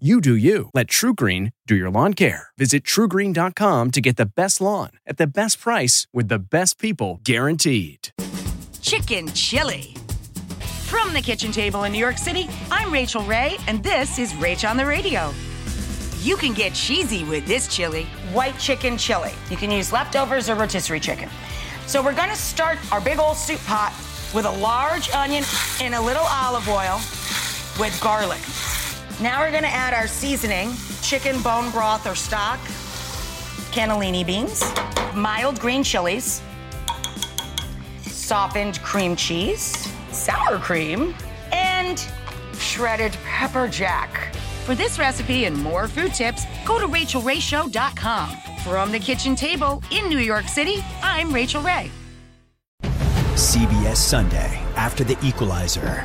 You do you. Let TruGreen do your lawn care. Visit trugreen.com to get the best lawn at the best price with the best people guaranteed. Chicken chili. From the kitchen table in New York City, I'm Rachael Ray, and this is Rach on the Radio. You can get cheesy with this chili, white chicken chili. You can use leftovers or rotisserie chicken. So we're gonna start our big old soup pot with a large onion and a little olive oil with garlic. Now we're gonna add our seasoning, chicken bone broth or stock, cannellini beans, mild green chilies, softened cream cheese, sour cream, and shredded pepper jack. For this recipe and more food tips, go to rachaelrayshow.com. From the kitchen table in New York City, I'm Rachael Ray. CBS Sunday after the equalizer.